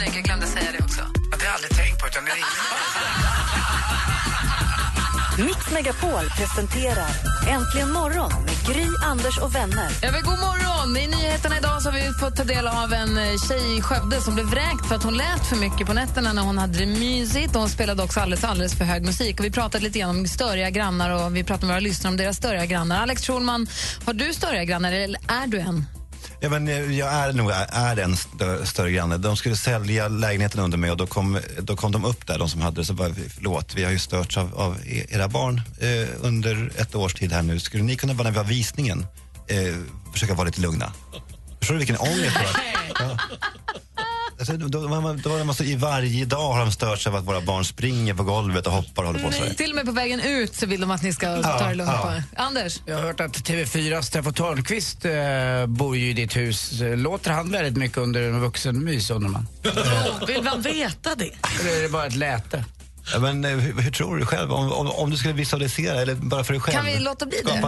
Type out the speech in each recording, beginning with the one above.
vrålsnygg, jag glömde säga det också. Att det har jag aldrig tänkt på, utan det är Mix Megapol presenterar Äntligen morgon med Gry, Anders och vänner. Ja, men god morgon! I nyheterna idag så har vi fått ta del av en eh, tjej i Skövde som blev vräkt för att hon lät för mycket på nätterna när hon hade det mysigt. Och hon spelade också alldeles, alldeles för hög musik. Och vi pratade lite grann om störiga grannar och vi pratade med våra lyssnare om deras störiga grannar. Alex Schulman, har du störiga grannar eller är du en? Ja, men eh, jag är nog är en stö- större granne. De skulle sälja lägenheten under mig och då kom, då kom de upp där, de som hade det. Så bara, förlåt, vi har ju störts av, av e- era barn eh, under ett års tid här nu. Skulle ni kunna vara när vi har visningen eh, försöka vara lite lugna? Förstår du vilken ångest det var? Ja. Alltså, då, då, då, så, I varje dag har de stört sig av att våra barn springer på golvet och hoppar och håller på så här. Till och med på vägen ut så vill de att ni ska ta det lugnt. ja. på er. Anders? Jag har hört att TV4 Steffo Törnqvist eh, bor ju i ditt hus. Låter han väldigt mycket under en vuxenmys undrar man? Vill man veta det? Eller är det bara ett läte? Men, eh, hur, hur tror du själv? Om, om, om du skulle visualisera, eller bara för dig själv? Kan vi låta bli det?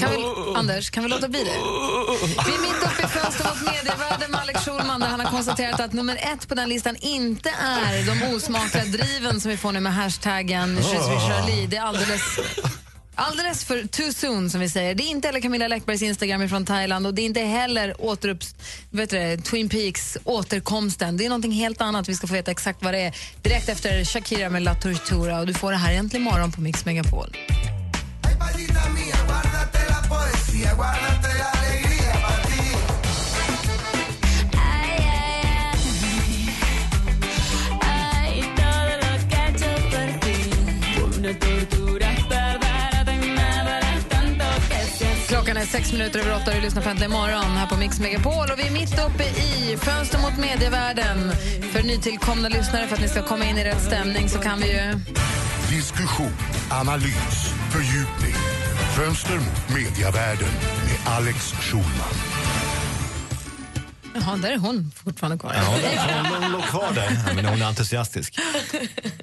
Kan vi, Anders, kan vi låta bli det? Vi är mitt uppe i fönstret mot medievärlden med Alex Schulman där han har konstaterat att nummer ett på den listan inte är de osmakliga driven som vi får nu med hashtaggen Charlie. Det är alldeles... Alldeles för too soon, som vi säger. Det är inte heller Camilla Läckbergs Instagram från Thailand och det är inte heller återupp, vet du, Twin Peaks återkomsten. Det är någonting helt annat. Vi ska få veta exakt vad det är direkt efter Shakira med La Tortura. Och du får det här egentligen imorgon på Mix Megapol. Hey, sex minuter över åtta och du lyssnar på Äntligen morgon här på Mix Megapol. Och vi är mitt uppe i Fönster mot medievärlden. För nytillkomna lyssnare, för att ni ska komma in i rätt stämning, så kan vi ju... Diskussion, analys, fördjupning. Fönster mot mediavärlden med Alex Schulman. Jaha, där är hon fortfarande kvar. Ja, hon, hon låg kvar där, ja, men hon är entusiastisk.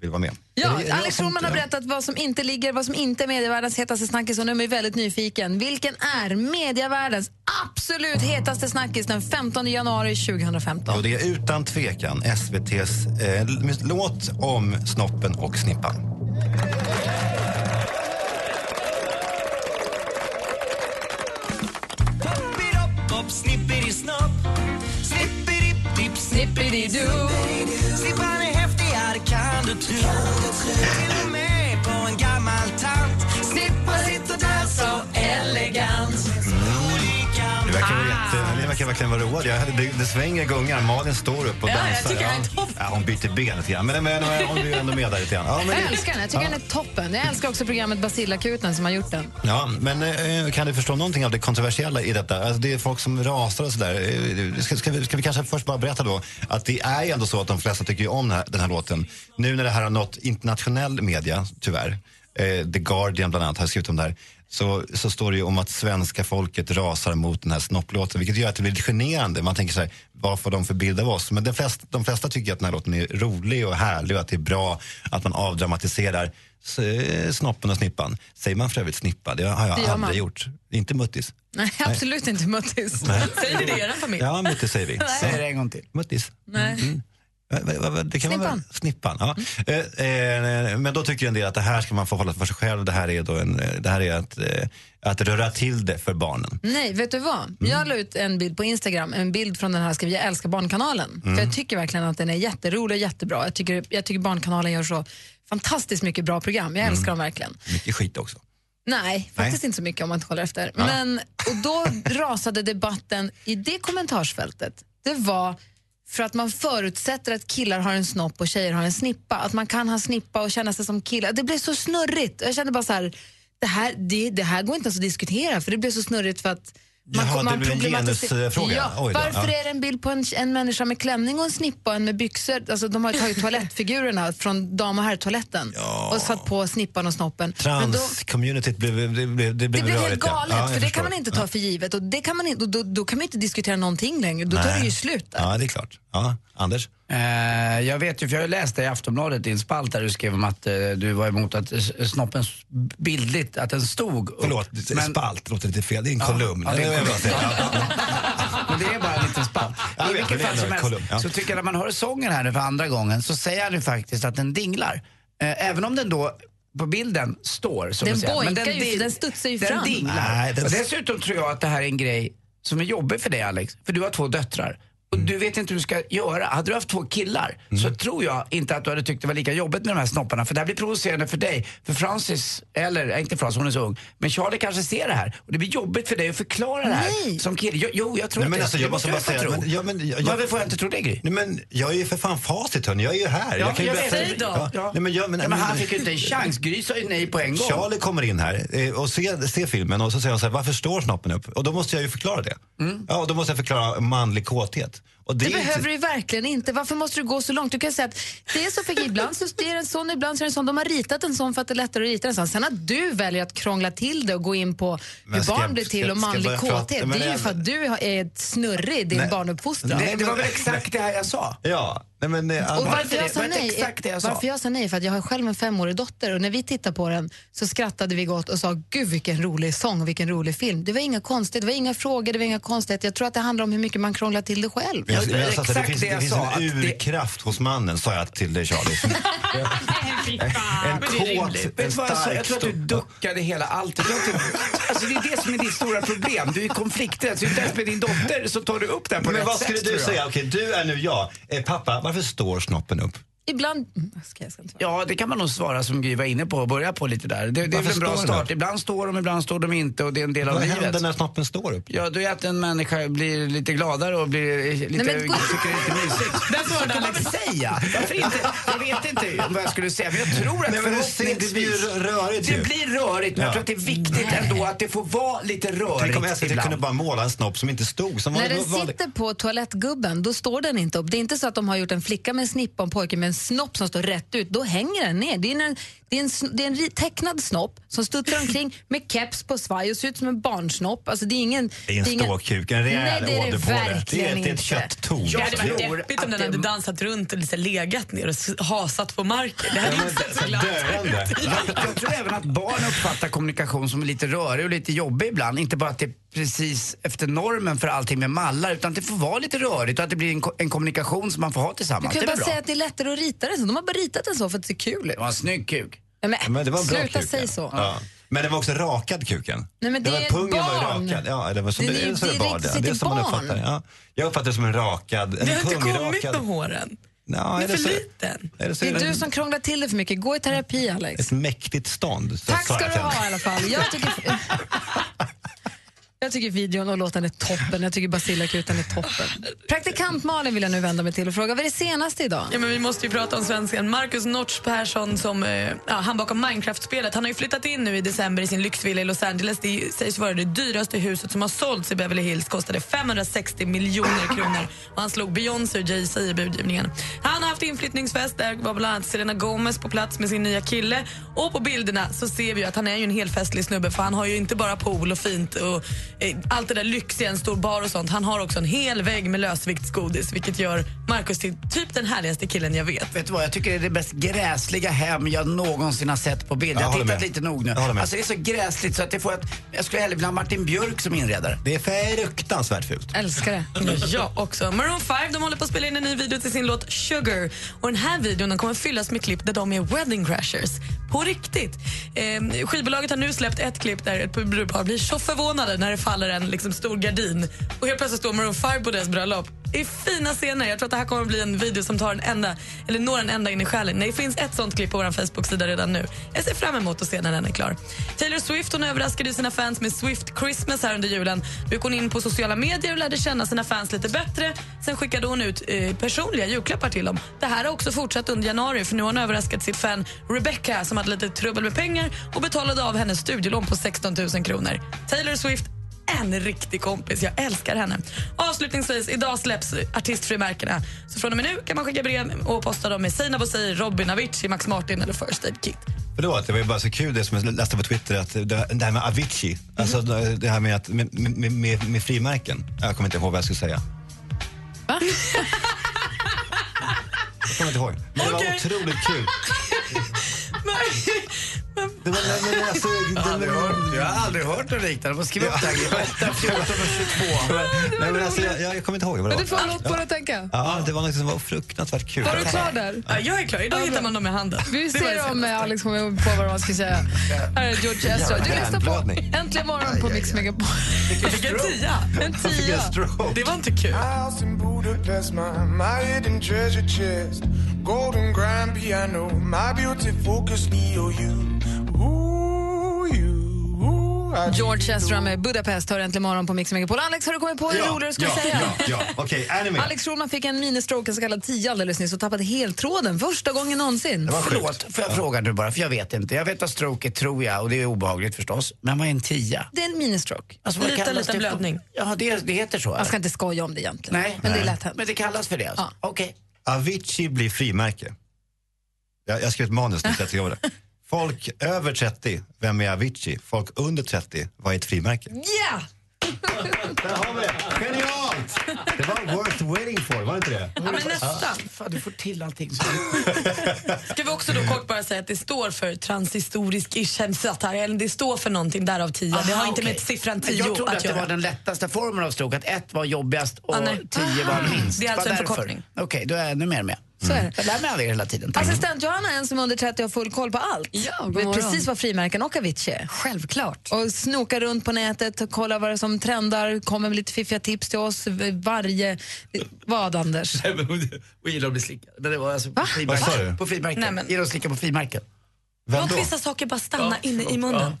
Vill vara med. Ja, Är det- Alex Schulman har berättat vad som inte ligger, vad som inte är medievärldens hetaste snackis och nu är jag väldigt nyfiken. Vilken är medievärldens absolut hetaste snackis den 15 januari 2015? Och det är utan tvekan SVTs eh, låt om snoppen och snippan. Snippity-snopp, snippity-dipp, Snippity-doo. Snippan är kan verkar verkligen vara roligt. Jag, det, det svänger gungar, Malin står upp och Ja, jag dansar. tycker det är toppen. ja, hon byter ben lite grann, men, men, men hon är ändå med där lite grann. Ja, men, Jag älskar den, jag tycker den är toppen. Jag älskar också programmet Basilakuten som har gjort den. Ja, men eh, kan du förstå någonting av det kontroversiella i detta? Alltså, det är folk som rasar och sådär. Eh, Ska, ska, vi, ska vi kanske först bara berätta då att det är ju ändå så att de flesta tycker om den här, den här låten. Nu när det här har nått internationell media, tyvärr, eh, The Guardian bland annat har skrivit om det här, så, så står det ju om att svenska folket rasar mot den här snopplåten, vilket gör att det blir lite generande. Man tänker så här, vad får de för bild av oss? Men de flesta, de flesta tycker att den här låten är rolig och härlig och att det är bra att man avdramatiserar eh, snoppen och snippan. Säger man för övrigt snippa? Det har jag Det aldrig man. gjort. Inte muttis. Nej, absolut inte muttis. Säger ni det i er familj? Ja, muttis säger vi. Säg det en gång till. Muttis. Nej. Va- Det kan man väl- Snippan. snippan. Ja. Eh, eh, men då tycker en del att det här ska man få hålla för sig själv. Det här är, då en, eh, det här är att, eh, att röra till det för barnen. Nej, vet du vad? Jag la ut en bild på Instagram, en bild från den här skrev jag älskar Barnkanalen. För jag tycker verkligen att den är jätterolig och jättebra. Jag tycker, jag tycker Barnkanalen gör så fantastiskt mycket bra program. Jag älskar dem verkligen. Mycket skit också. Nej, faktiskt inte så mycket om man inte håller efter. Men, och då rasade debatten i det kommentarsfältet. Det var för att man förutsätter att killar har en snopp och tjejer har en snippa. Att man kan ha snippa och känna sig som killar. Det blir så snurrigt. Jag kände bara så här, det här, det, det här går inte ens att diskutera för det blir så snurrigt för att man, Jaha, det blir en genusfråga. Ja, Oj då, varför ja. är det en bild på en, en människa med klänning och en snippa och en med byxor? Alltså, de har ju tagit toalettfigurerna från dam och herrtoaletten och satt på snippan och snoppen. Då, Trans-communityt blev, det blev, det blev, det blev helt rörigt, ja. galet, Ja, för det förstår. kan man inte ta för givet. Och det kan man och då, då kan man inte diskutera någonting längre. Då tar Nej. det ju slut där. Ja, det är klart. Ja, Anders? Eh, jag vet ju, för jag har läst det i Aftonbladet en spalt där du skrev om att eh, du var emot att snoppen bildligt, att den stod upp. Förlåt, spalt låter lite fel. Det är en kolumn. Ja, det är en. Men det är bara en liten spalt. I vilket men fall som helst ja. så tycker jag när man hör sången här nu för andra gången så säger han ju faktiskt att den dinglar. Eh, även om den då på bilden står så Den att säga. boinkar ju, den studsar ju den fram. dinglar. Nej, den- dessutom tror jag att det här är en grej som är jobbig för dig Alex, för du har två döttrar. Och du vet inte hur du ska göra. Hade du haft två killar Mm. så tror jag inte att du hade tyckt det var lika jobbigt med de här snopparna. För det här blir provocerande för dig. För Francis, eller äh, inte Francis, hon är så ung. Men Charlie kanske ser det här. Och det blir jobbigt för dig att förklara det här Nej. som kille. Jo, jo jag tror Nej, men det. alltså, Det jag måste bara jag säga... tro. Men, ja, men, jag, Varför får jag inte tro det Gry? Nej, men jag är ju för fan facit hörni, jag är ju här. Ja, kan ju jag vet. Ja. Ja. Nej, men, jag, men, Ja, men han fick ju inte en chans. Gry sa ju nej på en gång. Charlie kommer in här eh, och ser, ser filmen och så säger han så här, varför står snoppen upp? Och då måste jag ju förklara det. Ja, och då måste jag förklara manlig kåthet. Och det Det är inte- behöver du ju verkligen inte. Varför måste du gå så långt? Du kan säga att det är så för ibland så är det en sån, ibland så är det en sån. De har ritat en sån för att det är lättare att rita en sån. Sen att du väljer att krångla till det och gå in på hur barn jag- blir till och manlig kåthet, det är ju för att du är snurrig i din Nej. barnuppfostran. Det, det var väl exakt det här jag sa? Ja, nej men... eh, Och varför jag, sa nej, exakt det jag sa. varför jag sa nej för att jag har själv en femårig dotter och när vi tittade på den så skrattade vi gott och sa gud vilken rolig sång vilken rolig film. Det var inga konstigt, det var inga frågor, det var inga konstigheter. Jag tror att det handlar om hur mycket man krånglar till det själv. Men jag, Ja, det är men jag sa att det exakt finns, det jag finns sa, en att det- urkraft hos mannen, sa jag till dig Charlie. En Men det är kåt, en du vad jag sa? stark Jag tror att du duckade hela allt. Jag alltså det är det som är ditt stora problem. Du är konflikträdd. Så inte ens med din dotter så tar du upp det här på Men rätt vad skulle sätt, du jag. säga? Okej, du är nu jag. Eh, pappa, varför står snoppen upp? Ibland... Mm, Ska jag, ska inte Ja, det kan man nog svara som Gry var inne på och börja på lite där. Det, det är väl en bra start. Ibland står de, ibland står de inte och det är en del av Vad livet. händer när snoppen står upp? Ja, då är att en människa blir lite gladare och blir lite, Nej, men tycker det är lite mysigt. Där Så kan man väl säga. Varför inte? Jag vet inte vad jag skulle säga, men jag tror att Nej, men ser, det blir ju förhoppningsvis- rörigt Det blir rörigt, men Ja. jag tror att det är viktigt ändå att det får vara lite rörigt Tänk om SVT kunde bara måla en snopp som inte stod. Som När var, den var, sitter på toalettgubben, då står den inte upp. Det är inte så att de har gjort en flicka med en snippa och en pojke med en snopp som står rätt ut. Då hänger den ner. Det är när det är en, det är en tecknad snopp som studsar omkring med keps på svaj och ser ut som en barnsnopp. Alltså det är ingen... det är en ingen- ståkuk, en rejäl åder på det. Det är, verkligen ett- det är ett kötttorn. Det hade varit deppigt om den det- hade dansat runt och lite legat ner och hasat på marken. Det hade Ja, inte sett så glatt ut. Jag, tror även att barn uppfattar kommunikation som lite rörig och lite jobbig ibland. Inte bara att det är precis efter normen för allting med mallar utan det får vara lite rörigt och att det blir en, ko- en kommunikation som man får ha Du tillsammans. kan det ju är bara bra? säga att det är lättare att rita den så. De har bara ritat den så för att det ser kul ut. Det var en snygg kuk. Nej, men, Men det var en bra sluta säga ja. så. Ja. Men den var också rakad kuken. Nej, men det var, är pungen var ju barn. rakad. Ja, det var så Det är det, så det det är var det. Det är som man barn. uppfattar det. ja. Jag uppfattar det som en rakad, en Det har inte kommit med håren. Ja, Den är det för så- liten. Är det, så Det är är du det som krånglar till det för mycket. Gå i terapi, Alex. ett mäktigt stånd. Tack ska du ha i alla fall. Jag tycker, jag tycker videon och låten är toppen. Jag tycker Basilikuten är toppen. Praktikant Malin vill jag nu vända mig till och fråga, vad är det senaste idag? Ja, men vi måste ju prata om svensken Marcus Notch Persson som eh, ja, han bakom Minecraft-spelet. Han har ju flyttat in nu i december i sin lyxvilla i Los Angeles. Det sägs vara det dyraste huset som har sålts i Beverly Hills. Kostade 560 miljoner kronor och han slog Beyoncé och Jay-Z i budgivningen. Han har haft inflyttningsfest. Där var bland annat Selena Gomez på plats med sin nya kille. Och på bilderna så ser vi ju att han är ju en helt festlig snubbe för han har ju inte bara pool och fint och allt det där lyxiga, en stor bar och sånt. Han har också en hel vägg med lösviktsgodis vilket gör Marcus till typ den härligaste killen jag vet. Vet du vad, jag tycker det är det mest gräsliga hem jag någonsin har sett på bild. Jag Jag har tittat med. lite nog nu. Jag. Alltså det är så gräsligt så att det får att jag skulle hellre vilja ha Martin Björk som inredare. Det är fruktansvärt fult. Älskar det. Jag också. Maroon 5 de håller på att spela in en ny video till sin låt Sugar. Och Den här videon den kommer fyllas med klipp där de är wedding crashers. På riktigt. Eh, skivbolaget har nu släppt ett klipp där ett brudpar blir så förvånade när det faller en liksom, stor gardin. Och helt plötsligt står Maroon 5 på deras bröllop. Det är fina scener. Jag tror att det här kommer att bli en video som tar en enda, eller når en ända in i själen. Det finns ett sånt klipp på vår Facebook-sida redan nu. Jag ser fram emot att se när den är klar. Taylor Swift hon överraskade sina fans med Swift Christmas här under julen. Då gick hon in på sociala medier och lärde känna sina fans lite bättre. Sen skickade hon ut eh, personliga julklappar till dem. Det här har också fortsatt under januari för nu har hon överraskat sitt fan Rebecca som hade lite trubbel med pengar och betalade av hennes studielån på 16 000 kronor. Taylor Swift en riktig kompis. Jag älskar henne. Avslutningsvis, idag släpps artistfrimärkena. Så från och med nu kan man skicka brev och posta dem med Seinabo Bouzei, Robin Avicii, Max Martin eller First Aid Kit. Förlåt, det var ju bara så kul det som jag läste på Twitter, att det, här med Avicii, alltså det det här med, att, med, med, med, med frimärken. Jag kommer inte ihåg vad jag skulle säga. Jag kommer inte ihåg. Men det var Okej. otroligt kul. Det var, nej, men alltså, Jag har aldrig hört, jag har aldrig hört något liknande. Skriv upp det här. 8, 14 och 22. nej, men alltså, jag, jag, kommer inte ihåg vad det Men du var. får låt på att tänka. Ja, det var något som var fruktansvärt kul. Var du klar där? Ja, jag är klar. Idag hittar man dem i handen. Vi Det var det ser om eh, Alex kommer på vad man ska säga. Här är George Ezra. Du lyssnar på. Äntligen morgon på Mix Megapol. Vilken tia! En tia. Det var inte kul. House in Budapest, my, my hidden treasure chest. Golden grand piano, my beauty focus EOU. George Ezra med Budapest hör äntligen morgon på Mix Megapol. Alex, har du kommit på hur roligare du skulle ja, säga? Ja, ja. okej, anime. Alex Schulman fick en ministroke, en så kallad tia alldeles nyss och tappade heltråden första gången någonsin. Det. Förlåt, får jag fråga nu bara, för jag vet inte. Jag vet vad stroke är, tror jag, och det är obehagligt förstås. Men vad är en tia? Det är en ministroke. Alltså, Liten, liten det blödning. Ja, det, det heter så? Jag ska inte skoja om det egentligen. Nej. Men det är Nej. lätt hänt. Men det kallas för det alltså? Ja. Okej. Avicii blir frimärke. Jag, jag skrev ett manus nu, 30 år. Folk över 30, vem är Avicii? Folk under 30, vad är ett frimärke? Ja! Där har vi det! Genialt! Det var worth waiting for, var det inte det? Ja, men nästan. Fan, du får till allting. Ska vi också då kort bara säga att det står för transhistorisk ishemsatar, eller det står för någonting därav 10. det har inte med siffran 10 Jag trodde att att det göra. var den lättaste formen av stroke, att ett var jobbigast och Ah, tio var minst. Det är alltså Var en därför. förkortning. Okej, då är jag ännu mer med. Så är det. Jag lär mig av er hela tiden. Tack. Assistent Johanna är en som är under 30 har full koll på allt. Ja, god Vet precis vad frimärken och Avicii är. Självklart. Och snokar runt på nätet och kollar vad det är som trendar, kommer med lite fiffiga tips till oss varje... Vad, Anders? Och gillar att bli slickad. Men det var alltså på Vad sa frimärken. du? På frimärken. Nej, men- Gillar att slicka på frimärken. Låt vissa saker bara stanna inne i munnen.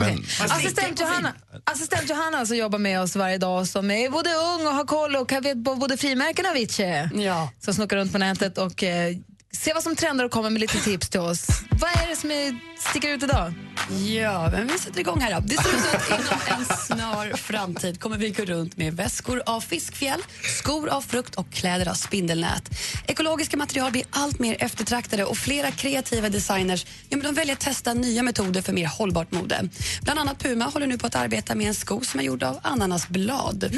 Men, Assistent Johanna, assistent Johanna alltså jobbar med oss varje dag som är både ung och har koll och kan vet både frimärken och Avicii. Ja. Som snokar runt på nätet och eh, Se vad som trendar och kommer med lite tips till oss. Vad är det som är, sticker ut idag? Ja, men vi sätter igång här då. Det ser ut som att inom en snar framtid kommer vi gå runt med väskor av fiskfjäll, skor av frukt och kläder av spindelnät. Ekologiska material blir allt mer eftertraktade och flera kreativa designers ja, men de väljer att testa nya metoder för mer hållbart mode. Bland annat Puma håller nu på att arbeta med en sko som är gjord av ananasblad.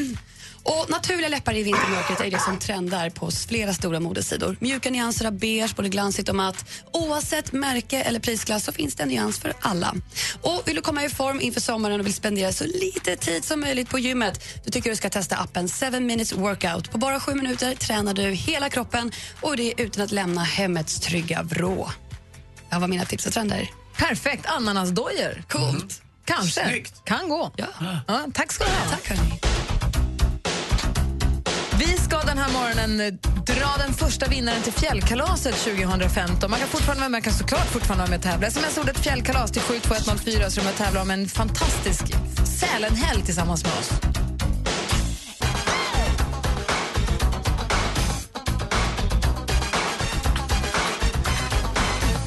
Och naturliga läppar i vintermörkret är det som trendar på flera stora modesidor. Mjuka nyanser av beige, både glansigt och matt. Oavsett märke eller prisklass så finns det en nyans för alla. Och vill du komma i form inför sommaren och vill spendera så lite tid som möjligt på gymmet, då tycker jag du ska testa appen 7 minutes workout. På bara sju minuter tränar du hela kroppen och det utan att lämna hemmets trygga vrå. Det var mina tips och trender. Perfekt, ananasdojor. Coolt. Kanske. Snyggt. Kan gå. Ja. Ja, tack ska du ha. Tack hörni. Vi ska den här morgonen eh, dra den första vinnaren till fjällkalaset 2015. Man kan fortfarande vara med, kan såklart fortfarande vara med och tävla. Sms ordet fjällkalas till 72104 så är med och om en fantastisk Sälenhelg tillsammans med oss.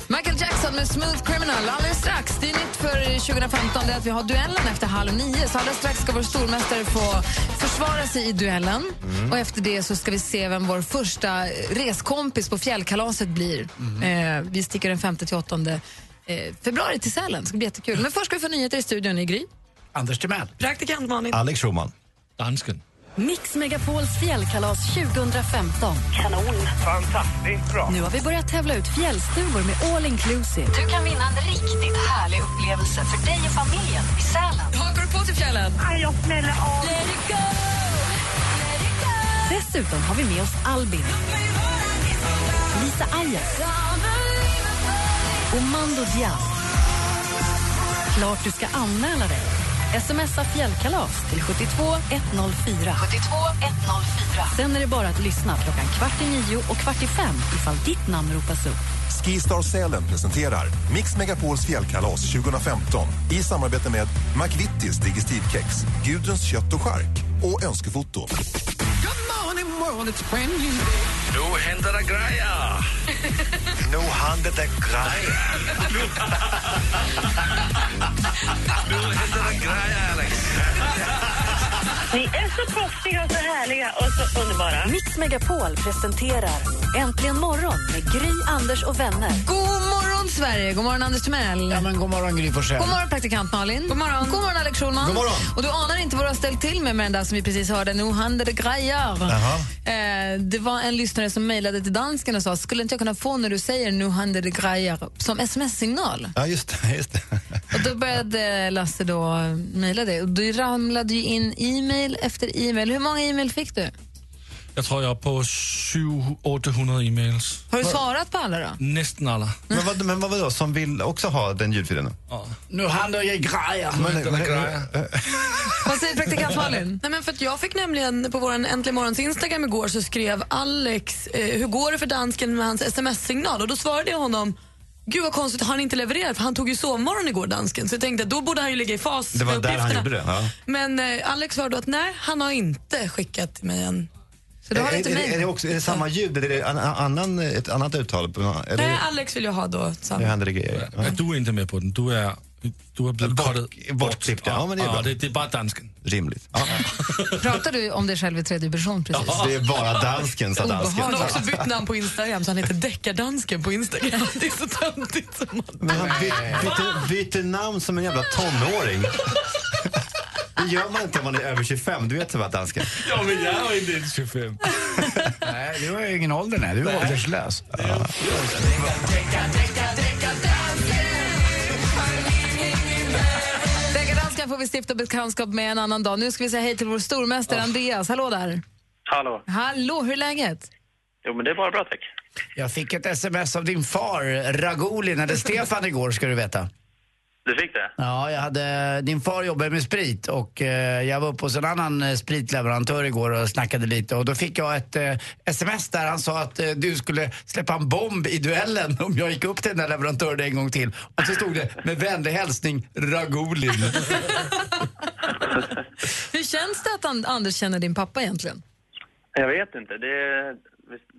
Michael Jackson med Smooth Criminal. Alldeles strax, det är nytt för 2015, det är att vi har duellen efter halv nio. Så alldeles strax ska vår stormästare få försvara sig i duellen. Och efter det så ska vi se vem vår första reskompis på fjällkalaset blir. Eh, vi sticker den 5 till 8 eh, februari till Sälen. Det ska bli jättekul. Men först ska vi få nyheter i studion i Gry. Anders Timell. Praktikant Malin. Alex Schulman. Dansken. Mix Megapols fjällkalas 2015. Kanon. Fantastiskt bra. Nu har vi börjat tävla ut fjällstugor med all inclusive. Du kan vinna en riktigt härlig upplevelse för dig och familjen i Sälen. Hakar du på till fjällen? Jag smäller av. Dessutom har vi med oss Albin, Lisa Ajax och Mando Diaz. Klart du ska anmäla dig. Smsa fjällkalas till 72 104. 72 104. Sen är det bara att lyssna klockan kvart i nio och kvart i fem ifall ditt namn ropas upp. Skistar Sälen presenterar Mix Megapols fjällkalas 2015 i samarbete med McVittys Digestivkex, Gudruns kött och chark och Önskefoto. Nu händer det grejer! Nu händer det grejer. Nu händer det grejer, Alex! Ni är så proffsiga och så härliga och så underbara. Mix Megapol presenterar Äntligen morgon med Gry, Anders och vänner. God morgon, Sverige! God morgon, Anders Timell. Ja, men god morgon, Gry Forssell. God morgon, praktikant Malin. God morgon, god morgon Alex Schulman. God morgon. Och du anar inte vad du har ställt till med med den där som vi precis hörde. Nu händer det grejer. Eh, det var en lyssnare som mejlade till dansken och sa skulle inte jag kunna få när du säger nu händer det grejer som sms-signal? Ja, just det. Just det. Och då började Lasse då mejla det. Och då ramlade ju in e-mail efter e-mail. Hur många e-mail fick du? Jag tror jag är på 700-800 e-mails. Har du svarat på alla då? Nästan alla. Men vad, men vad var det då, som vill också ha den ljudfilen? Nu händer det grejer. Men- men- Vad säger praktikant Malin? Nej, men för att jag fick nämligen på vår Äntligen morgons Instagram igår så skrev Alex eh, hur går det för dansken med hans sms-signal och då svarade jag honom Gud vad konstigt, har han inte levererat? För han tog ju sovmorgon igår, dansken. Så jag tänkte att då borde han ju ligga i fas Det var med där han uppgifterna. gjorde det. Ja. Men eh, Alex svarade då att nej, han har inte skickat till mig än. Så är, är, det- är, det också, är det samma ljud? Är det en annan, ett annat uttal? Är Nej, det, Alex vill jag ha då. nu Samma. händer det grejer. Ja. Du är inte med på den. Du är, du har blivit kortad Bortklippt, ja. men det är bra. det, det är bara dansken. Rimligt. Ja. Pratar du om dig själv i tredje person precis? Det är bara dansken, sa dansken. Han har också bytt namn på Instagram så han heter Deckardansken på Instagram. Det är så töntigt. som man- Men han by, byter, byter namn som en jävla tonåring. Det gör man inte om man är över 25. Du vet så va, dansken? Ja, men jag är inte ens 25. Nej, du har ju ingen ålder, nej. Du är ålderslös. Deckardanskan får vi stifta bekantskap med en annan dag. Nu ska vi säga hej till vår stormästare Andreas. Hallå där. Hallå. Hallå, hur är läget? Jo, men det är bara bra, tack. Jag fick ett sms av din far, Ragolin, eller Stefan igår, ska du veta. Du fick det? Ja, jag hade, din far jobbar med sprit och eh, jag var uppe hos en annan eh, spritleverantör igår och snackade lite och då fick jag ett eh, sms där han sa att eh, du skulle släppa en bomb i duellen om jag gick upp till den där leverantören en gång till. Och så stod det med vänlig hälsning Ragolin. Hur känns det att An- Anders känner din pappa egentligen? Jag vet inte. Det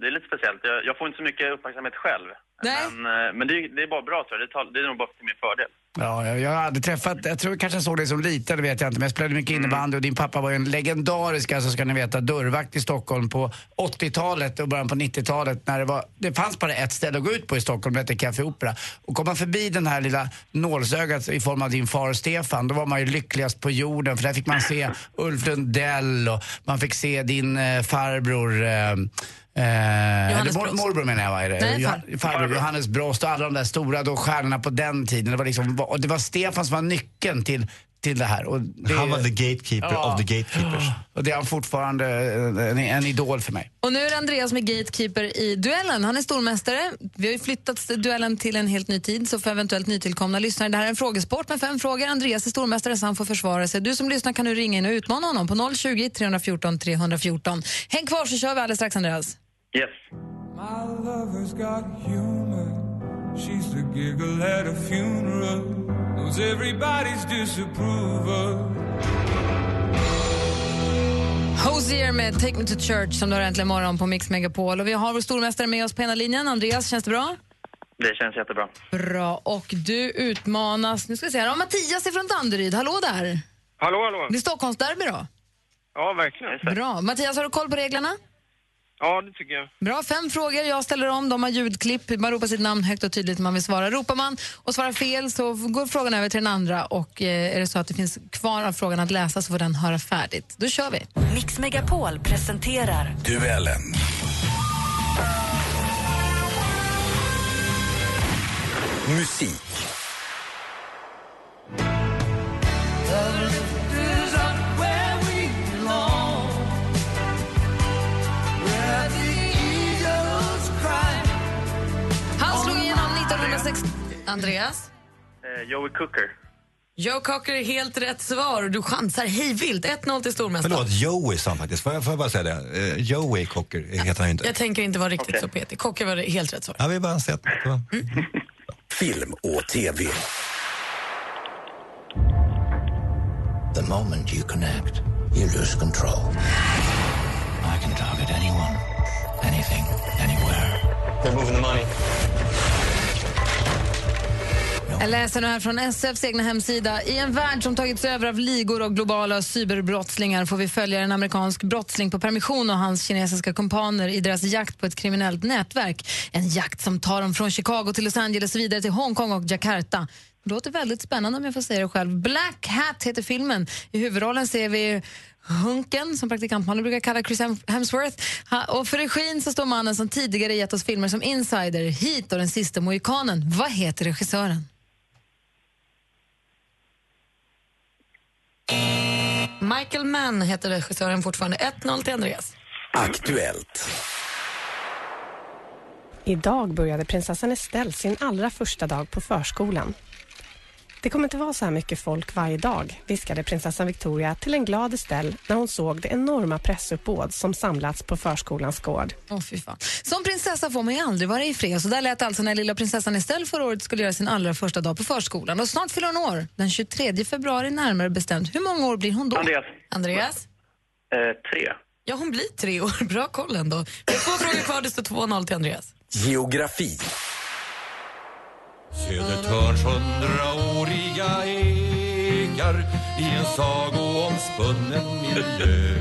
det är lite speciellt. Jag, jag får inte så mycket uppmärksamhet själv. Nej. Men, eh, men det, är- det är bara bra, tror jag. Det, tar, det är nog bara till min fördel. Ja, jag, jag hade träffat, jag tror kanske jag såg dig som liten, det vet jag inte, men jag spelade mycket Mm. innebandy och din pappa var ju en legendarisk, alltså ska ni veta, dörrvakt i Stockholm på 80-talet och början på 90-talet när det var, det fanns bara ett ställe att gå ut på i Stockholm, det hette Café Opera. Och kom man förbi den här lilla nålsögat i form av din far Stefan, då var man ju lyckligast på jorden för där fick man se Ulf Lundell och man fick se din eh, farbror eh, Eh, eller mor, morbror menar jag, vad är det? Nej, far- farbror Johannes Brost och alla de där stora då stjärnorna på den tiden. Det var, liksom, och det var Stefan som var nyckeln till, till det här. Och det, Han var the gatekeeper of the gatekeepers. Och det är han fortfarande en, en idol för mig. Och nu är det Andreas med gatekeeper i duellen. Han är stormästare. Vi har ju flyttat duellen till en helt ny tid, så för eventuellt nytillkomna lyssnare, det här är en frågesport med fem frågor. Andreas är stormästare, så han får försvara sig. Du som lyssnar kan nu ringa in och utmana honom på 020 314 314. Häng kvar så kör vi alldeles strax, Andreas. Yes. My lover's got humor. She's the giggle at a funeral. Knows everybody's disapproval. Hosier med Take Me To Church som du har äntligen morgon på Mix Megapol. Och vi har vår stormästare med oss på ena linjen. Andreas, känns det bra? Det känns jättebra. Bra. Och du utmanas, nu ska vi se här, av Mattias från Danderyd. Hallå där! Hallå, hallå. Det är Stockholmsderby då? Ja, verkligen. Bra. Mattias, har du koll på reglerna? Ja, det tycker jag. Bra, fem frågor. Jag ställer om. De har ljudklipp. Man ropar sitt namn högt och tydligt när man vill svara. Ropar man och svarar fel så går frågan över till den andra och eh, är det så att det finns kvar av frågan att läsa så får den höra färdigt. Då kör vi. Mix Megapol presenterar Duellen. Musik. Andreas? Eh, Joey Cooker. Joe Cocker är helt rätt svar och du chansar hej vilt. 1-0 till stormästaren. Förlåt, Joey sa han faktiskt. Får jag, får jag bara säga det? Eh, Joey Cocker heter han ju inte. Jag tänker inte vara riktigt så petig. Cocker var det helt rätt svar. Jag vill bara det var... Film och TV. The moment you connect, you lose control. I can target anyone, anything, anywhere. They're moving the money. Jag läser nu här från SFs egna hemsida. I en värld som tagits över av ligor och globala cyberbrottslingar får vi följa en amerikansk brottsling på permission och hans kinesiska kumpaner i deras jakt på ett kriminellt nätverk. En jakt som tar dem från Chicago till Los Angeles och vidare till Hongkong och Jakarta. Det låter väldigt spännande om jag får säga det själv. Black Hat heter filmen. I huvudrollen ser vi Hunken, som praktikantmannen brukar kalla Chris Hemsworth. Ha, och för regin så står mannen som tidigare gett oss filmer som Insider, Heat och Den sista mohikanen. Vad heter regissören? Michael Mann heter regissören fortfarande. 1-0 till Andreas. Aktuellt. Idag började prinsessan Estelle sin allra första dag på förskolan. Det kommer inte vara så här mycket folk varje dag, viskade prinsessan Victoria till en glad Estelle när hon såg det enorma pressuppbåd som samlats på förskolans gård. Åh, fy fan. Som prinsessa får man ju aldrig vara i fred. Så där lät alltså när lilla prinsessan Estelle förra året skulle göra sin allra första dag på förskolan. Och snart fyller hon år, den 23 februari närmare bestämt. Hur många år blir hon då? Andreas. Andreas? Eh, tre. Ja, hon blir tre år. Bra koll ändå. Vi har två frågor kvar, det står 2-0 till Andreas. Geografi. Södertörns hundraåriga ekar i en sagoomspunnen miljö.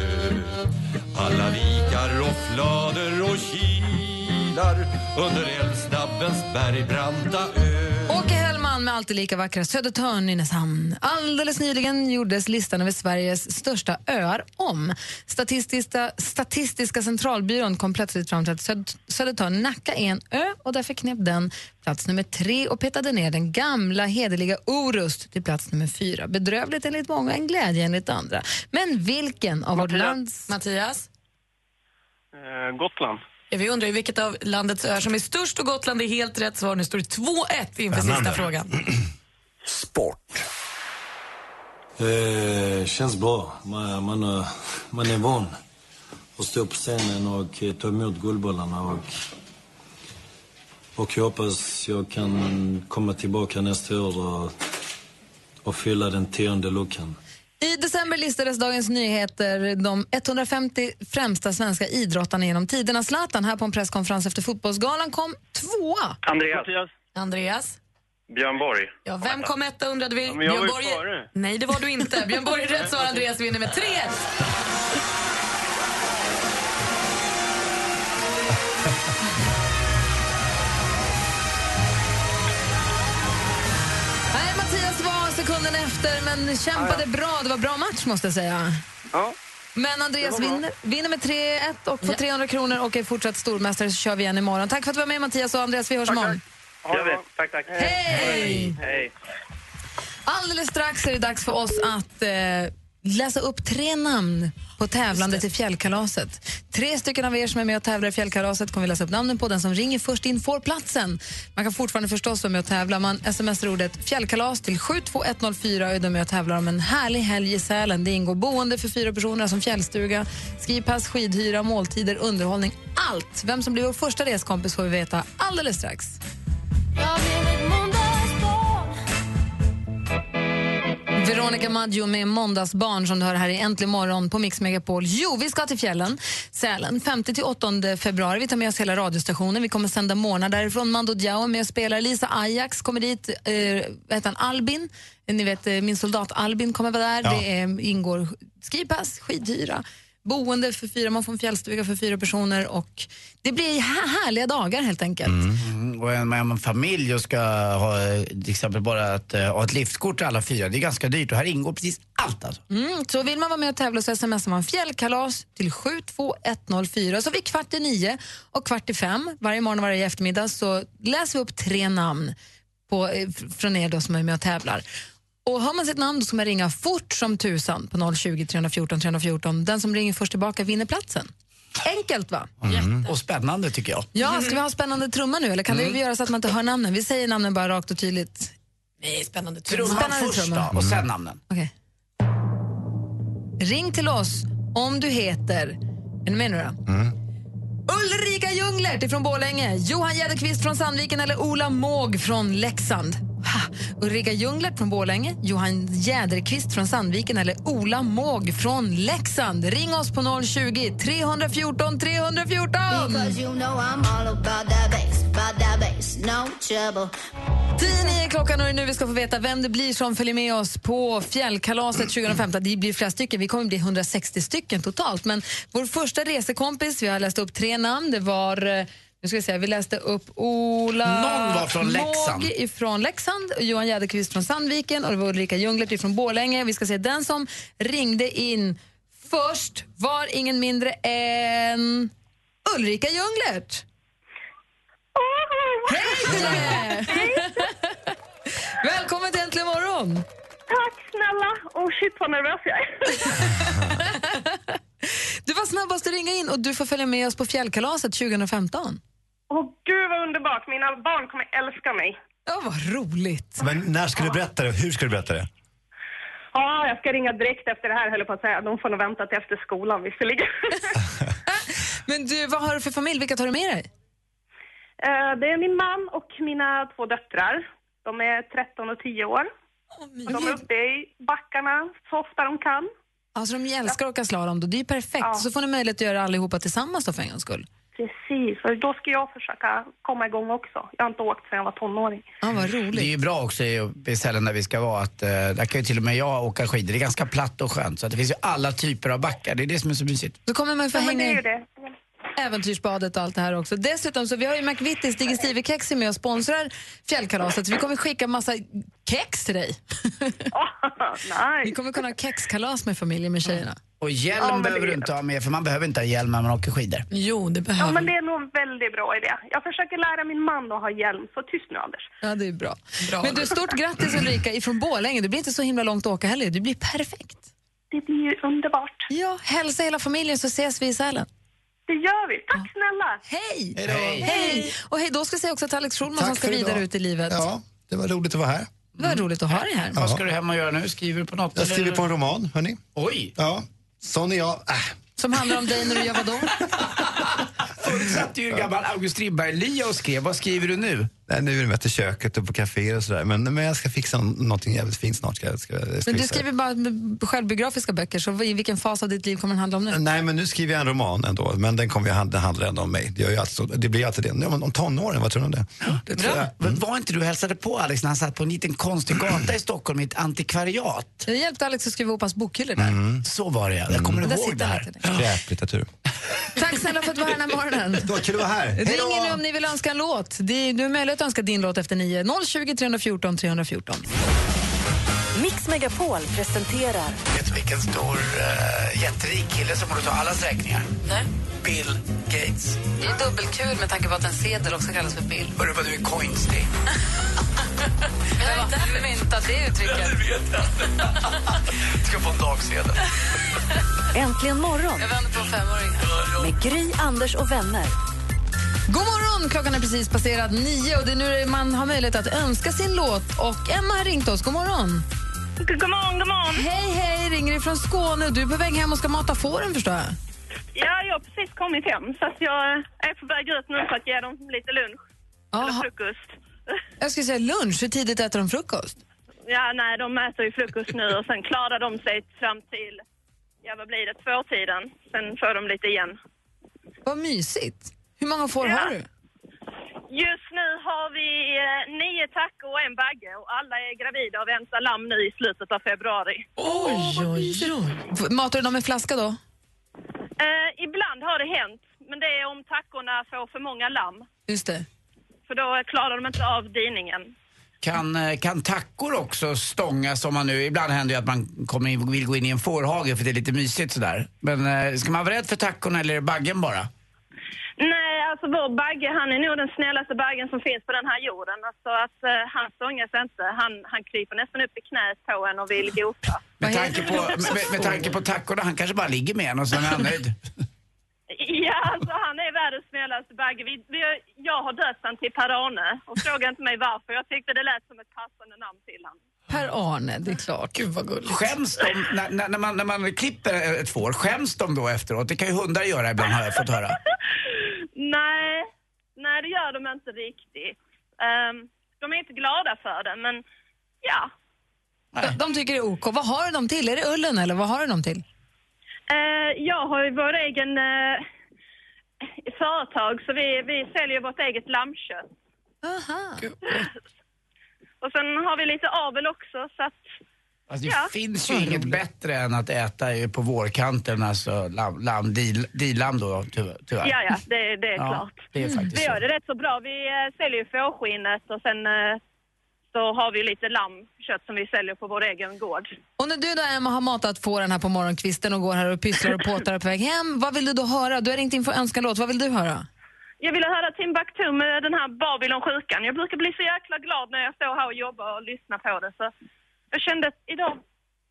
Alla vikar och flader och kilar under älvsnabbens bergbranta ö. Åke Hellman med alltid lika vackra Södertörn, Nynäshamn. Alldeles nyligen gjordes listan över Sveriges största öar om. Statistiska, Statistiska centralbyrån kom plötsligt fram till att Söd- Södertörn Nacka är en ö och därför knep den plats nummer tre och petade ner den gamla hederliga Orust till plats nummer fyra. Bedrövligt enligt många, en glädje enligt andra. Men vilken av vårt lands... Mattias? Eh, Gotland. Ja, vi undrar ju vilket av landets öar som är störst och Gotland är helt rätt svar. Nu står det 2-1 inför sista frågan. Eh, känns bra. Man, man, är- man är van att stå på scenen och eh, ta emot Guldbollarna. Och, och jag hoppas jag kan komma tillbaka nästa år och, och fylla den tionde luckan. I december listades Dagens Nyheter de 150 främsta svenska idrottarna genom tiderna. Zlatan här på en presskonferens efter fotbollsgalan kom tvåa. Andreas. Andreas? Björn Borg. Ja, vem kom etta undrade vi? men jag var ju Borg... före. Nej, det var du inte. Björn Borg är rätt svar. Andreas vinner med 3 Nej, Mattias var sekunden efter, men kämpade bra. Det var bra match, måste jag säga. Ja. Men Andreas vinner, vinner med 3-1 och får 300 kronor och är fortsatt stormästare så kör vi igen imorgon. Tack för att du var med Mattias och Andreas, vi hörs imorgon. Gör vi. Tack, tack. Hej! Hej. Alldeles strax är det dags för oss att eh, läsa upp tre namn på tävlande till fjällkalaset. Tre stycken av er som är med och tävlar i fjällkalaset kommer vi läsa upp namnen på. Den som ringer först in får platsen. Man kan fortfarande förstås vara med och tävla. Man smsar ordet fjällkalas till 72104 och är med och tävlar om en härlig helg i Sälen. Det ingår boende för fyra personer som fjällstuga, skipass, skidhyra, måltider, underhållning. Allt! Vem som blir vår första reskompis får vi veta alldeles strax. Veronica Maggio med Måndagsbarn som du hör här i Äntligen morgon på Mix Megapol. Jo, vi ska till fjällen, Sälen, 5-8 februari. Vi tar med oss hela radiostationen. Vi kommer sända morgnar därifrån. Mando Diao är med och spelar. Lisa Ajax kommer dit. Eh, heter han? Albin. Ni vet, eh, min soldat Albin kommer vara där. Ja. Det är, ingår skipass, skidhyra, boende för fyra, man får en fjällstuga för fyra personer och det blir hä- härliga dagar helt enkelt. Mm. Och är man familj och ska ha eh, till exempel bara att, eh, ha ett liftkort till alla fyra, det är ganska dyrt och här ingår precis allt alltså. Mm, så vill man vara med och tävla så smsar man fjällkalas till 72104. Så vid kvart i nio och kvart i fem varje morgon och varje eftermiddag så läser vi upp tre namn på, eh, från er då som är med och tävlar. Och har man sitt namn då ska man ringa fort som tusan på 020 314 314. Den som ringer först tillbaka vinner platsen. Enkelt va? Mm. Och spännande tycker jag. Ja, ska vi ha spännande trumma nu eller kan Mm. det göra så att man inte hör namnen? Vi säger namnen bara rakt och tydligt Nej, spännande Trumman Spännande först trumma. då, och sen namnen. Okej. Ring till oss om du heter... Är ni med nu då? Ulrika Ljunglert ifrån Borlänge, Johan Jäderqvist från Sandviken eller Ola Måg från Leksand. Ha. Ulrika Ljunglert från Borlänge, Johan Jäderqvist från Sandviken eller Ola Måg från Leksand. Ring oss på 020 314 314! Because you know bass, no. 10 är klockan och det är nu vi ska få veta vem det blir som följer med oss på fjällkalaset 2015. Det blir flera stycken, vi kommer bli 160 stycken totalt. Men vår första resekompis, vi har läst upp tre namn, det var eh, nu ska vi, se, vi läste upp Ola Någon var från Leksand. Måg ifrån Leksand, Johan Jäderqvist från Sandviken och det var Ulrika Ljunglert ifrån Borlänge. Vi ska se, den som ringde in först var ingen mindre än Ulrika Ljunglert. Hej till dig! Välkommen till Äntligen morgon! Tack snälla! Oh shit vad nervös jag är. Du var snabbast att ringa in och du får följa med oss på fjällkalaset 2015. Åh gud vad underbart, mina barn kommer älska mig. Ja, vad roligt. Men när ska du berätta det? Hur ska du berätta det? Ja, jag ska ringa direkt efter det här höll jag på att säga. De får nog vänta till efter skolan visserligen. Men du, vad har du för familj? Vilka tar du med dig? Eh, det är min man och mina två döttrar. De är 13 och 10 år. Och de är uppe i backarna så ofta de kan. Alltså de älskar att åka slalom, då. det är ju perfekt. Så får ni möjlighet att göra allihopa tillsammans då för en gångs skull. Precis, och då ska jag försöka komma igång också. Jag har inte åkt sedan jag var tonåring. Ja, vad roligt. Det är ju bra också i, i ställen där vi ska vara att eh, där kan ju till och med jag åka skidor. Det är ganska platt och skönt så att det finns ju alla typer av backar. Det är det som är så mysigt. Då kommer man få Ja, men det hänga är ju det. Äventyrsbadet och allt det här också. Dessutom så vi har ju McVittys Digestive-kex med och sponsrar fjällkalaset vi kommer skicka massa kex till dig. Vi kommer kunna ha kexkalas med familjen med tjejerna. Och hjälm Ja, behöver du inte ha med för man behöver inte ha hjälm när man åker skidor. Jo, det Ja, men det är nog en väldigt bra idé. Jag försöker lära min man att ha hjälm, så tyst nu Anders. Ja, det är bra. Men du, stort grattis Ulrika ifrån Borlänge. Det blir inte så himla långt att åka heller. Det blir perfekt. Det blir ju underbart. Ja, hälsa hela familjen så ses vi i Sälen. Det gör vi. Tack snälla! Hej! Hej! Och hej, då ska jag säga också att Alex Schulman Tack som ska för vidare idag. ut i livet. Ja, det var roligt att vara här. Det var roligt att ha dig här. Vad ska du hem och göra nu? Skriver du på något? Jag skriver eller? på en roman, hörni. Oj! Ja, sån är jag. Äh. Som handlar om dig när du gör vadå? Förut satt ju gammal August Strindberg-Lia och skrev. Vad skriver du nu? Nej, nu är det mest i köket och på kaféer och sådär. Men, men jag ska fixa någonting jävligt fint snart. Ska, jag- ska, jag Men du skriver bara självbiografiska böcker, så i vilken fas av ditt liv kommer den handla om nu? Nej, men nu skriver jag en roman ändå. Men den kommer ju hand- den handlar ändå om mig. Det, ju alltså, det blir ju alltid det. Ja, men om tonåren, vad tror du om det? Det tror jag. Men var inte du hälsade på Alex när han satt på en liten konstig gata i Stockholm i ett antikvariat? Jag hjälpte Alex att skriva ihop hans bokhyllor där. Mm. Så var det ja. Jag kommer Där ihåg det här. Skräplitteratur. Tack snälla för att du var här den här morgonen. Det var kul att vara här. Ring nu om ni vill önska en låt. Det är, du har möjlighet att önska din låt efter nio. 020 314 314. Mix Megapol presenterar Vet du vilken stor, uh, jätterik kille som borde ta allas räkningar? Nej. Bill Gates. Det är dubbelkul med tanke på att en sedel också kallas för bill. Hörru vad du är coinstig. Jag har inte myntat det uttrycket. Det vet jag. Du ska få en dagsedel. Äntligen morgon Jag vänder på en femåring. med Gry, Anders och vänner. God morgon! Klockan är precis passerat nio och det är nu man har möjlighet att önska sin låt. Och Emma har ringt oss. God morgon! God morgon, god morgon! Hej, hej! Ringer ifrån Skåne. Du är på väg hem och ska mata fåren, förstår jag. Ja, jag har precis kommit hem så att jag är på väg ut nu för att ge dem lite lunch. Eller Aha. frukost. Jag skulle säga lunch. Hur tidigt äter de frukost? Ja, nej, de äter ju frukost nu och sen klarar de sig fram till, ja vad blir det, tvåtiden. Sen får de lite igen. Vad mysigt. Hur många får Ja. har du? Just nu har vi eh, nio tackor och en bagge och alla är gravida och väntar lamm nu i slutet av februari. Oj, oj, oj. Matar du dem med flaska då? Eh, ibland har det hänt, men det är om tackorna får för många lamm. Just det. För då klarar de inte av diningen. Kan, eh, kan tackor också stångas om man nu, ibland händer ju att man kommer in, vill gå in i en fårhage för det är lite mysigt sådär. Men eh, ska man vara rädd för tackorna eller är det baggen bara? Nej, alltså vår bagge, han är nog den snällaste baggen som finns på den här jorden. Alltså att eh, han stångas inte. Han, han kryper nästan upp i knät på en och vill gosa. Med tanke, på, med, med tanke på tackorna, han kanske bara ligger med en och sen är han nöjd. Ja, alltså han är världens snällaste Bagge. Vi, vi, jag har döpt han till Per-Arne och fråga inte mig varför. Jag tyckte det lät som ett passande namn till honom. Per-Arne, det är klart. Gud vad gulligt. Skäms de, när, när, när, man, när man klipper ett får, skäms de då efteråt? Det kan ju hundar göra ibland har jag fått höra. Nej, nej det gör de inte riktigt. Ehm, de är inte glada för det, men ja. De, de tycker det är OK. Vad har du dem till? Är det ullen eller vad har du dem till? Eh, jag har ju vår egen eh, företag, så vi, vi säljer vårt eget lammkött. Aha. Och sen har vi lite avel också, så att... Alltså, det Ja. finns ju inget bättre än att äta på vårkanten, alltså lamm, lamm dil- dilamm då tyvärr. Ja, ja, det, det är Ja, klart. det är faktiskt vi så. gör det rätt så bra. Vi eh, säljer ju fårskinnet och sen så har vi lite lammkött som vi säljer på vår egen gård. Och när du då, Emma, har matat fåren här på morgonkvisten och går här och pysslar och påtar på väg hem, vad vill du då höra? Du har ringt in för önskanlåt. Vad vill du höra? Jag ville höra Timbuktu med den här Babylon-sjukan. Jag brukar bli så jäkla glad när jag står här och jobbar och lyssnar på det. Så jag kände att idag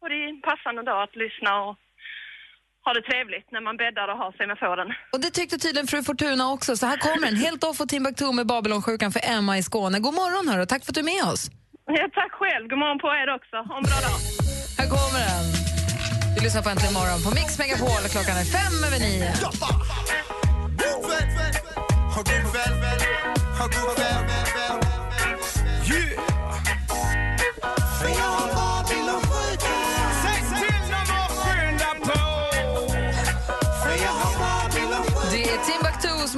var det en passande dag att lyssna och ha det trevligt när man bäddar och har sig med fåren. Och det tyckte tydligen fru Fortuna också, så här kommer den. Helt off och Timbuktu med Babylonsjukan för Emma i Skåne. God morgon hörru, tack för att du är med oss. Ja, tack själv. God morgon på er också. Ha en bra dag. Här kommer den. Du lyssnar på Äntligen morgon på Mix Megapol. Klockan är fem över nio.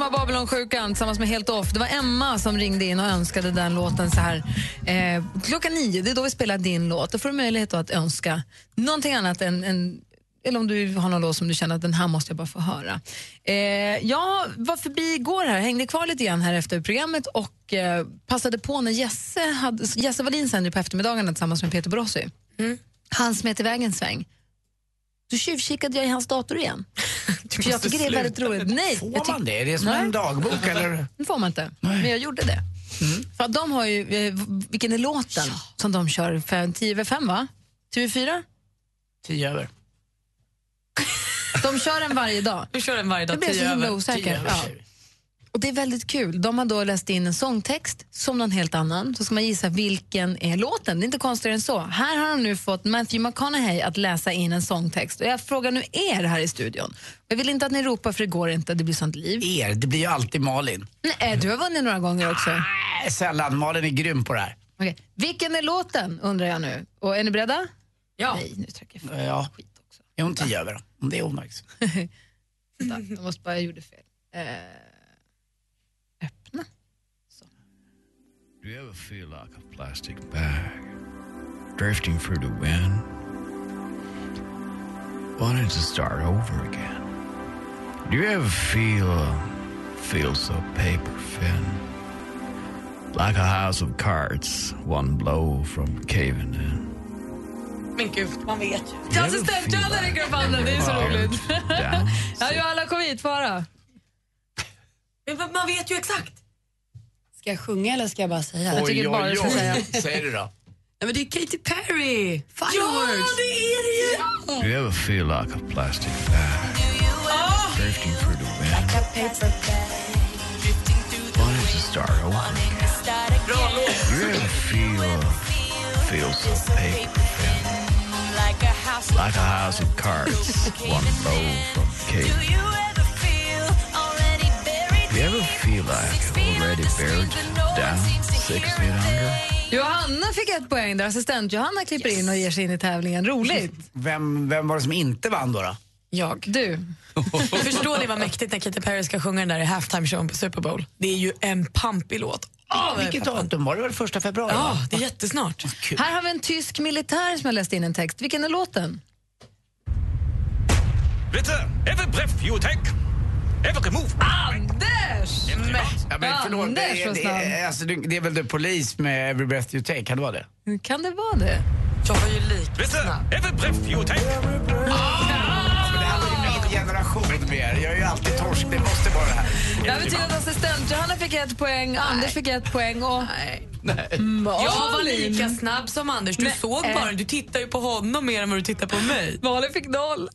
Har Babylonsjukan tillsammans med Helt Off. Det var Emma som ringde in och önskade den låten så här. Eh, klockan nio, det är då vi spelar din låt. Då får du möjlighet att önska någonting annat än, än eller om du har någon låt som du känner att den här måste jag bara få höra. Eh, jag var förbi igår här, hängde kvar lite grann här efter programmet och eh, passade på när Jesse, hade, Jesse Wallin sänder på eftermiddagarna tillsammans med Peter Borossi. Han smet iväg en sväng. Då tjuvkikade jag i hans dator igen. För jag tycker det är väldigt roligt. Nej, Får man det? Är det som Nej. en dagbok eller? Det får man inte, men jag gjorde det. För att de har ju, eh, vilken är låten som de kör? Fem, tio över fem va? TV4? Tio över. De kör den varje dag. Du kör den varje dag, Jag blir så tio himla över. osäker. Och det är väldigt kul. De har då läst in en sångtext som någon helt annan. Så ska man gissa vilken är låten. Det är inte konstigare än så. Här har de nu fått Matthew McConaughey att läsa in en sångtext. Och jag frågar nu er här i studion. Jag vill inte att ni ropar för det går inte, det blir sånt liv. Er, det blir ju alltid Malin. Nej, du har vunnit några gånger också. Nej, sällan. Malin är grym på det här. Okej. Vilken är låten undrar jag nu. Och är ni beredda? Ja. Nej, nu trycker jag fel. Ja. Är hon tio över då? Om det är. Vänta, jag måste bara, jag gjorde fel. Eh, Do you ever feel like a plastic bag drifting through the wind? Wanting to start over again? Do you ever feel feel so paper thin? Like a house of cards, one blow from caving in. Men gud, man vet ju. Ja, assistent Johanna räcker upp handen, det är så roligt. Down. Ja, Johanna, kom hit, få höra. Men man vet ju exakt. Ska jag sjunga eller ska jag bara säga? Jag tycker bara du ska säga. Säg det då. Nej, men det är Katy Perry! Ja, Fireworks! det är det ju! Do you ever feel like a plastic bag drifting through the wind? Wanting to start over again? Do you ever feel feel so paper thin? Like a house of cards, one blow from caving. Do you ever feel like already buried down six feet under? Johanna fick ett poäng där. Assistent Johanna klipper in och ger sig in i tävlingen. Roligt. Vem, vem var det som inte vann då? då? Jag. Du. Förstår ni vad mäktigt när Katy Perry ska sjunga den där i halftime showen på Super Bowl? Det är ju en pampig låt. Vad Vilket datum var det? väl första februari? Ja, va? det är jättesnart. Här har vi en tysk militär som har läst in en text. Vilken är låten? Bitte, you take. Anders! Ja, men förlåt, Anders, det, är, vad det, är, alltså, det det är väl The Police med Every Breath You Take, kan det vara det? Kan det vara det? Jag var ju lik. Bitte, every breath you take. Men det handlar ju om min generation mer. Jag är ju alltid torsk, det måste vara det här. Det här betyder att assistent Johanna fick ett poäng, Anders fick ett poäng och Nej. Malin. Jag var lika snabb som Anders. Du Nej. såg bara, du tittar ju på honom mer än vad du tittar på mig. Malin fick noll.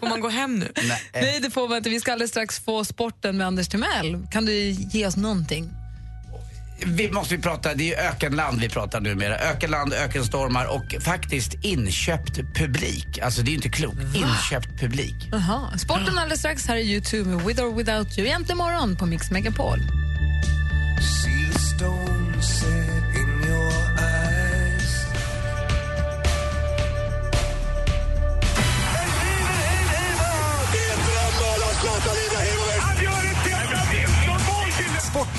Får man gå hem nu? Nej, det får man inte. Vi ska alldeles strax få sporten med Anders Timell. Kan du ge oss någonting? Vi måste vi prata, det är ju ökenland vi pratar numera. Ökenland, ökenstormar och faktiskt inköpt publik. Alltså det är ju inte klokt. Inköpt publik. Jaha. Sporten alldeles strax. Här är YouTube med With or Without You. Egentligen morgon på Mix Megapol. See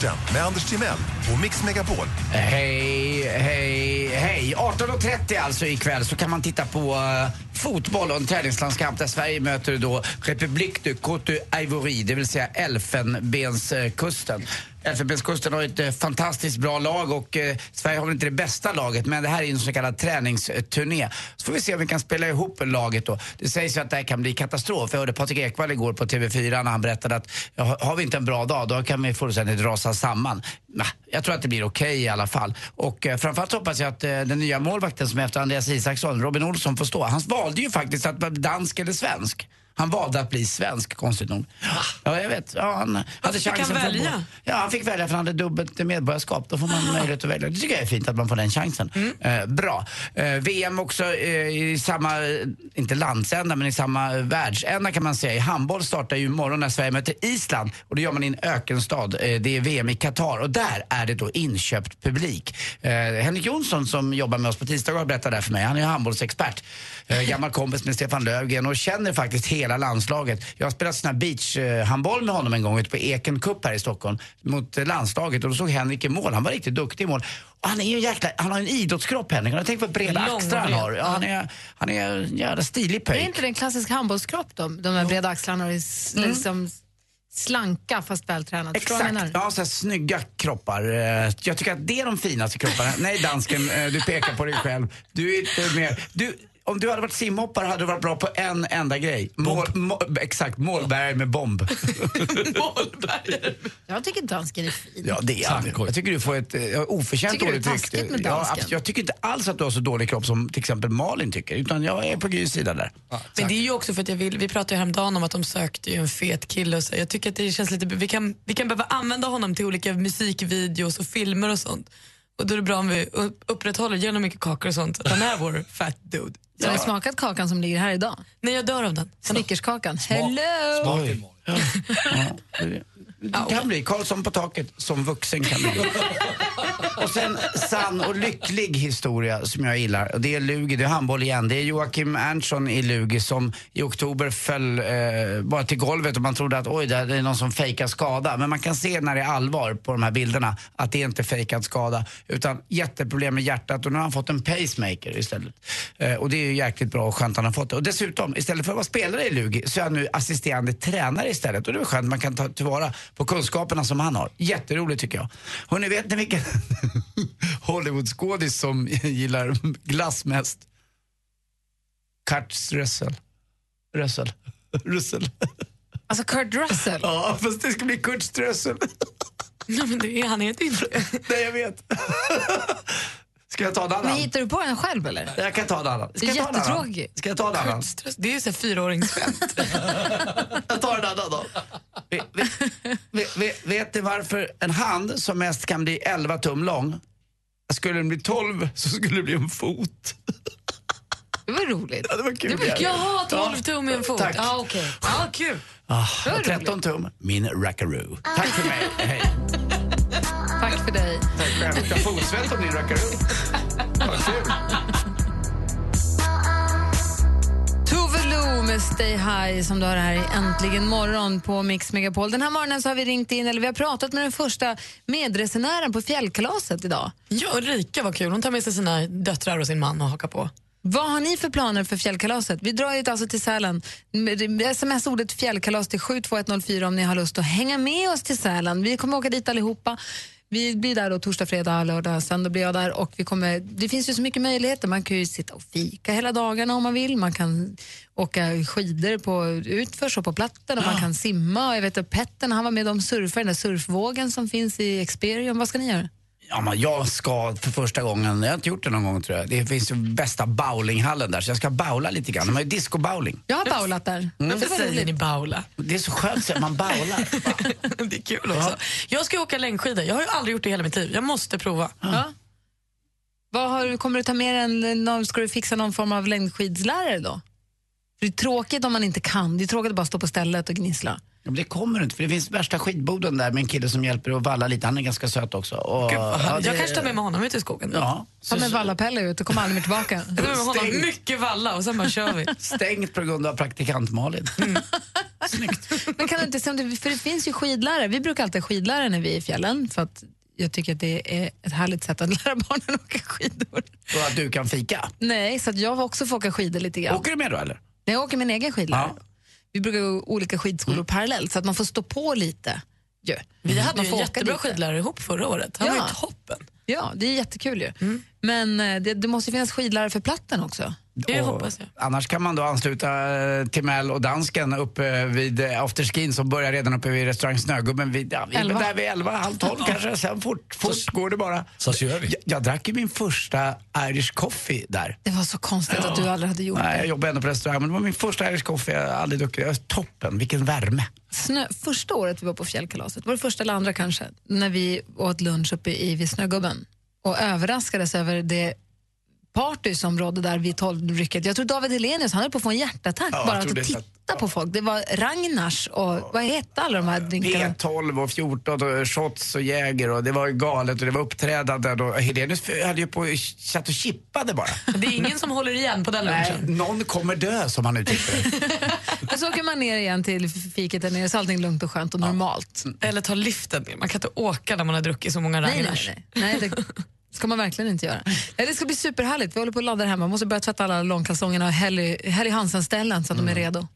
Sporten med Anders Timell och Mix Megapol. Hej, hej, hej. 18.30 alltså ikväll så kan man titta på uh, fotboll och en träningslandskamp där Sverige möter då République de Côte d'Ivoire, det vill säga Elfenbenskusten. Elfenbenskusten har ett eh, fantastiskt bra lag och eh, Sverige har väl inte det bästa laget men det här är en så kallad träningsturné. Så får vi se om vi kan spela ihop laget då. Det sägs ju att det här kan bli katastrof. Jag hörde Patrik Ekwall igår på TV4 när han berättade att ja, har vi inte en bra dag då kan vi fullständigt rasa samman. Nah, jag tror att det blir okej i alla fall. Och eh, framförallt hoppas jag att eh, den nya målvakten som är efter Andreas Isaksson, Robin Olsson, får stå. Han valde ju faktiskt att vara dansk eller svensk. Han valde att bli svensk, konstigt nog. Ja, jag vet. Ja, han hade fick han chansen för att välja? bo- Ja, han fick välja för han hade dubbelt medborgarskap. Då får man möjlighet att välja. Det tycker jag är fint att man får den chansen. Eh, bra. Eh, VM också eh, i samma, inte landsända, men i samma världsända kan man säga. I handboll startar ju imorgon när Sverige möter Island. Och det gör man i en ökenstad. Eh, det är VM i Qatar. Och där är det då inköpt publik. Eh, Henrik Jonsson som jobbar med oss på tisdagar berättade det här för mig. Han är handbollsexpert. Eh, gammal kompis med Stefan Löfgren och känner faktiskt hela landslaget. Jag har spelat sån här beachhandboll med honom en gång ute på Eken Cup här i Stockholm mot eh, landslaget och då såg Henrik i mål. Han var riktigt duktig i mål. Och han är ju en jäkla, han har en idrottskropp Henrik. På hur breda Lång axlar han har? Ja, han, är, han är en jävla stilig Det är pöjk. inte det en klassisk handbollskropp då? De här breda axlarna och Mm. liksom slanka fast vältränade. Vad Exakt, ja, så här snygga kroppar. Eh, Jag tycker att det är de finaste kropparna. Nej dansken, du pekar på dig själv. Du är inte mer... Du, om du hade varit simhoppare hade du varit bra på en enda grej. Mål, må, exakt, målbärare med bomb. Jag tycker dansken är fin. Ja, det är han. Jag tycker du får ett uh, oförtjänt Tycker dåligt med Ja, dansken? jag tycker inte alls att du har så dålig kropp som till exempel Malin tycker. Utan jag är på Grys sida där. Men det är ju också för att jag vill, vi pratade ju häromdagen om att de sökte ju en fet kille och så. Jag tycker att det känns lite, vi kan, vi kan behöva använda honom till olika musikvideos och filmer och sånt. Och då är det bra om vi upp- upprätthåller, ger honom mycket kakor och sånt, så att han är vår fat dude. Så Har ni smakat kakan som ligger här idag? Nej, jag dör av den. Snickerskakan. Hello! Oj. Ja. Det kan bli Karlsson på taket som vuxen kan bli. Och sen sann och lycklig historia som jag gillar. Och Det är Lugi, det är handboll igen. Det är Joakim Erntsson i Lugi som i oktober föll eh, bara till golvet och man trodde att oj, det är någon som fejkar skada. Men man kan se när det är allvar på de här bilderna att det är inte fejkad skada utan jätteproblem med hjärtat och nu har han fått en pacemaker istället. Eh, och det är ju jäkligt bra och skönt att han har fått det. Och dessutom, istället för att vara spelare i Lugi så är han nu assisterande tränare istället. Och det är skönt, man kan ta tillvara på kunskaperna som han har. Jätteroligt tycker jag. Hörrni, vet ni vilken Hollywoodskådis som gillar glass mest? Kurt Russell. Russell. Russell. Alltså Kurt Russell? Ja, fast det ska bli Kurt Strössel. Ja, men det är, han heter ju inte. Nej, jag vet. Ska jag ta en Men annan? hittar du på den själv eller? Jag kan ta en annan. Ska Det är jag ta en. Ska jag ta en annan? Det är ju så fyraåringsskämt. Jag tar en annan då. Vet, vet, vet, vet ni varför en hand som mest kan bli 11 tum lång, skulle den bli 12 så skulle det bli en fot. Det var roligt. Ja, det var kul. Det var- Jaha, 12 Ja. tum i en fot. Tack. Ja, okej. Ja, kul. Ah, Det var och 13 tum, min rackaroo. Tack för mig. Hej. Tack för dig. Tack själv. Jag får fotsvett om din rackaroo. Vad kul. Tove Lo med Stay High som du har här i Äntligen morgon på Mix Megapol. Den här morgonen så har vi ringt in, eller vi har pratat med den första medresenären på fjällkalaset idag. Ja, Ulrika var kul. Hon tar med sig sina döttrar och sin man och hakar på. Vad har ni för planer för fjällkalaset? Vi drar ju alltså till Sälen. Sms ordet fjällkalas till 72104 om ni har lust att hänga med oss till Sälen. Vi kommer åka dit allihopa. Vi blir där då torsdag, fredag, lördag, söndag blir jag där. Och vi kommer, det finns ju så mycket möjligheter. Man kan ju sitta och fika hela dagarna om man vill. Man kan åka skidor på utförs och på platten och ja. man kan simma. Och jag vet att Petten han var med om surfar, den där surfvågen som finns i Experium. Vad ska ni göra? Ja, men jag ska för första gången, jag har inte gjort det någon gång tror jag. Det finns ju bästa bowlinghallen där så jag ska bowla lite grann. De har ju disco-bowling. Jag har bowlat där. Mm. Varför säger ni baula? Det är så skönt att man bowlar. det är kul också. Jag ska åka längdskidor. Jag har ju aldrig gjort det i hela mitt liv. Jag måste prova. Ja. Vad har, du- kommer du ta med en, någon, ska du fixa någon form av längdskidslärare då? För det är tråkigt om man inte kan. Det är tråkigt att bara stå på stället och gnissla. Ja, men det kommer inte för det finns värsta skidboden där med en kille som hjälper att valla lite. Han är ganska söt också. Och, Gud, vad ja, härligt. jag det- kanske tar med mig honom ut i skogen. Ja. Ta med Valla-Pelle ut och kommer aldrig mer tillbaka. Jag tar med honom mycket valla och sen bara kör vi. Stängt på grund av praktikant Malin. Men kan du inte se om det, för det finns ju skidlärare. Vi brukar alltid ha skidlärare när vi är i fjällen för att jag tycker att det är ett härligt sätt att lära barnen åka skidor. Så att du kan fika. Nej, så att jag också får åka skidor lite grann. Åker du med då eller? Nej, jag åker min egen skidlärare. Vi brukar gå olika skidskolor parallellt så att man får stå på lite. ju. Vi hade Man ju en jättebra skidlärare ihop förra året. Han Ja. var ju toppen. Ja, det är jättekul ju. Men eh, det, det måste finnas skidlärare för platten också. Det Och hoppas jag. Annars kan man då ansluta eh, till Mel och dansken uppe vid eh, afterskin som börjar redan uppe vid restaurang Snögubben vid, ja, Elva. där vid 11, halv 12 kanske. Sen fort, fort går det bara. Så gör vi. Jag, jag drack ju min första Irish coffee där. Det var så konstigt att du aldrig hade gjort Nej, det. jag jobbade ändå på restaurang men det var min första Irish coffee. Jag aldrig druckit. Toppen, vilken värme. Snö, första året vi var på fjällkalaset, var det första eller andra kanske, när vi åt lunch uppe i vid Snögubben och överraskades över det party som rådde där vid tolvrycket. Jag tror David Helenius han höll på att få en hjärtattack Ja, bara att titta på folk. Det var Ragnars och vad hette alla de här drinkarna? P12 och 14 och shots och Jäger och det var ju galet och det var uppträdanden och Helenius hade ju på, satt och chippade bara. Det är ingen som håller igen på den Nej, lunchen. någon kommer dö som han uttryckte det. Och så åker man ner igen till fiket där nere så är allting lugnt och skönt och normalt. Eller ta liften. Man kan inte åka när man har druckit så många Nej, nej, Ragnars. nej. nej det ska man verkligen inte göra. Nej, det ska bli superhärligt. Vi håller på att ladda hemma. Man måste börja tvätta alla långkalsongerna och Helly, Hansen-ställen så att de är redo.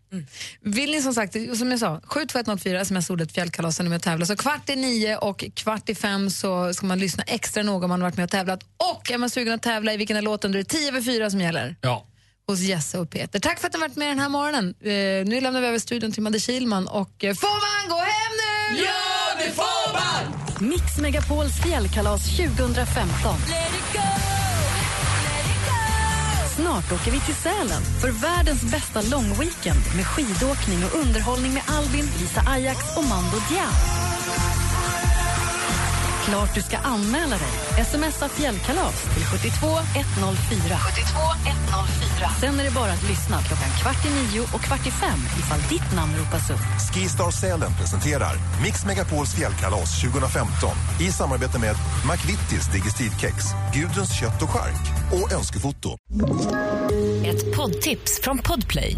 Vill ni som sagt, som jag sa, 72104 sms-ordet fjällkalas om ni är med och tävlar. Så kvart i nio och kvart i fem så ska man lyssna extra noga om man har varit med och tävlat. Och är man sugen att tävla i vilken är låten, då är det 10 över 4 som gäller. Ja. Hos Jesse och Peter. Tack för att ni har varit med den här morgonen. Eh, nu lämnar vi över studion till Madde Kilman och eh, får man gå hem nu? Ja, det får man! Mix Megapols fjällkalas 2015. Snart åker vi till Sälen för världens bästa långweekend med skidåkning och underhållning med Albin, Lisa Ajax och Mando Diao. Klart du ska anmäla dig. Smsa fjällkalas till 72 104. 72 104. Sen är det bara att lyssna klockan kvart i nio och kvart i fem ifall ditt namn ropas upp. Skistar Sälen presenterar Mix Megapols fjällkalas 2015 i samarbete med McVittys Digestivkex, Gudruns kött och chark och Önskefoto. Ett poddtips från Podplay.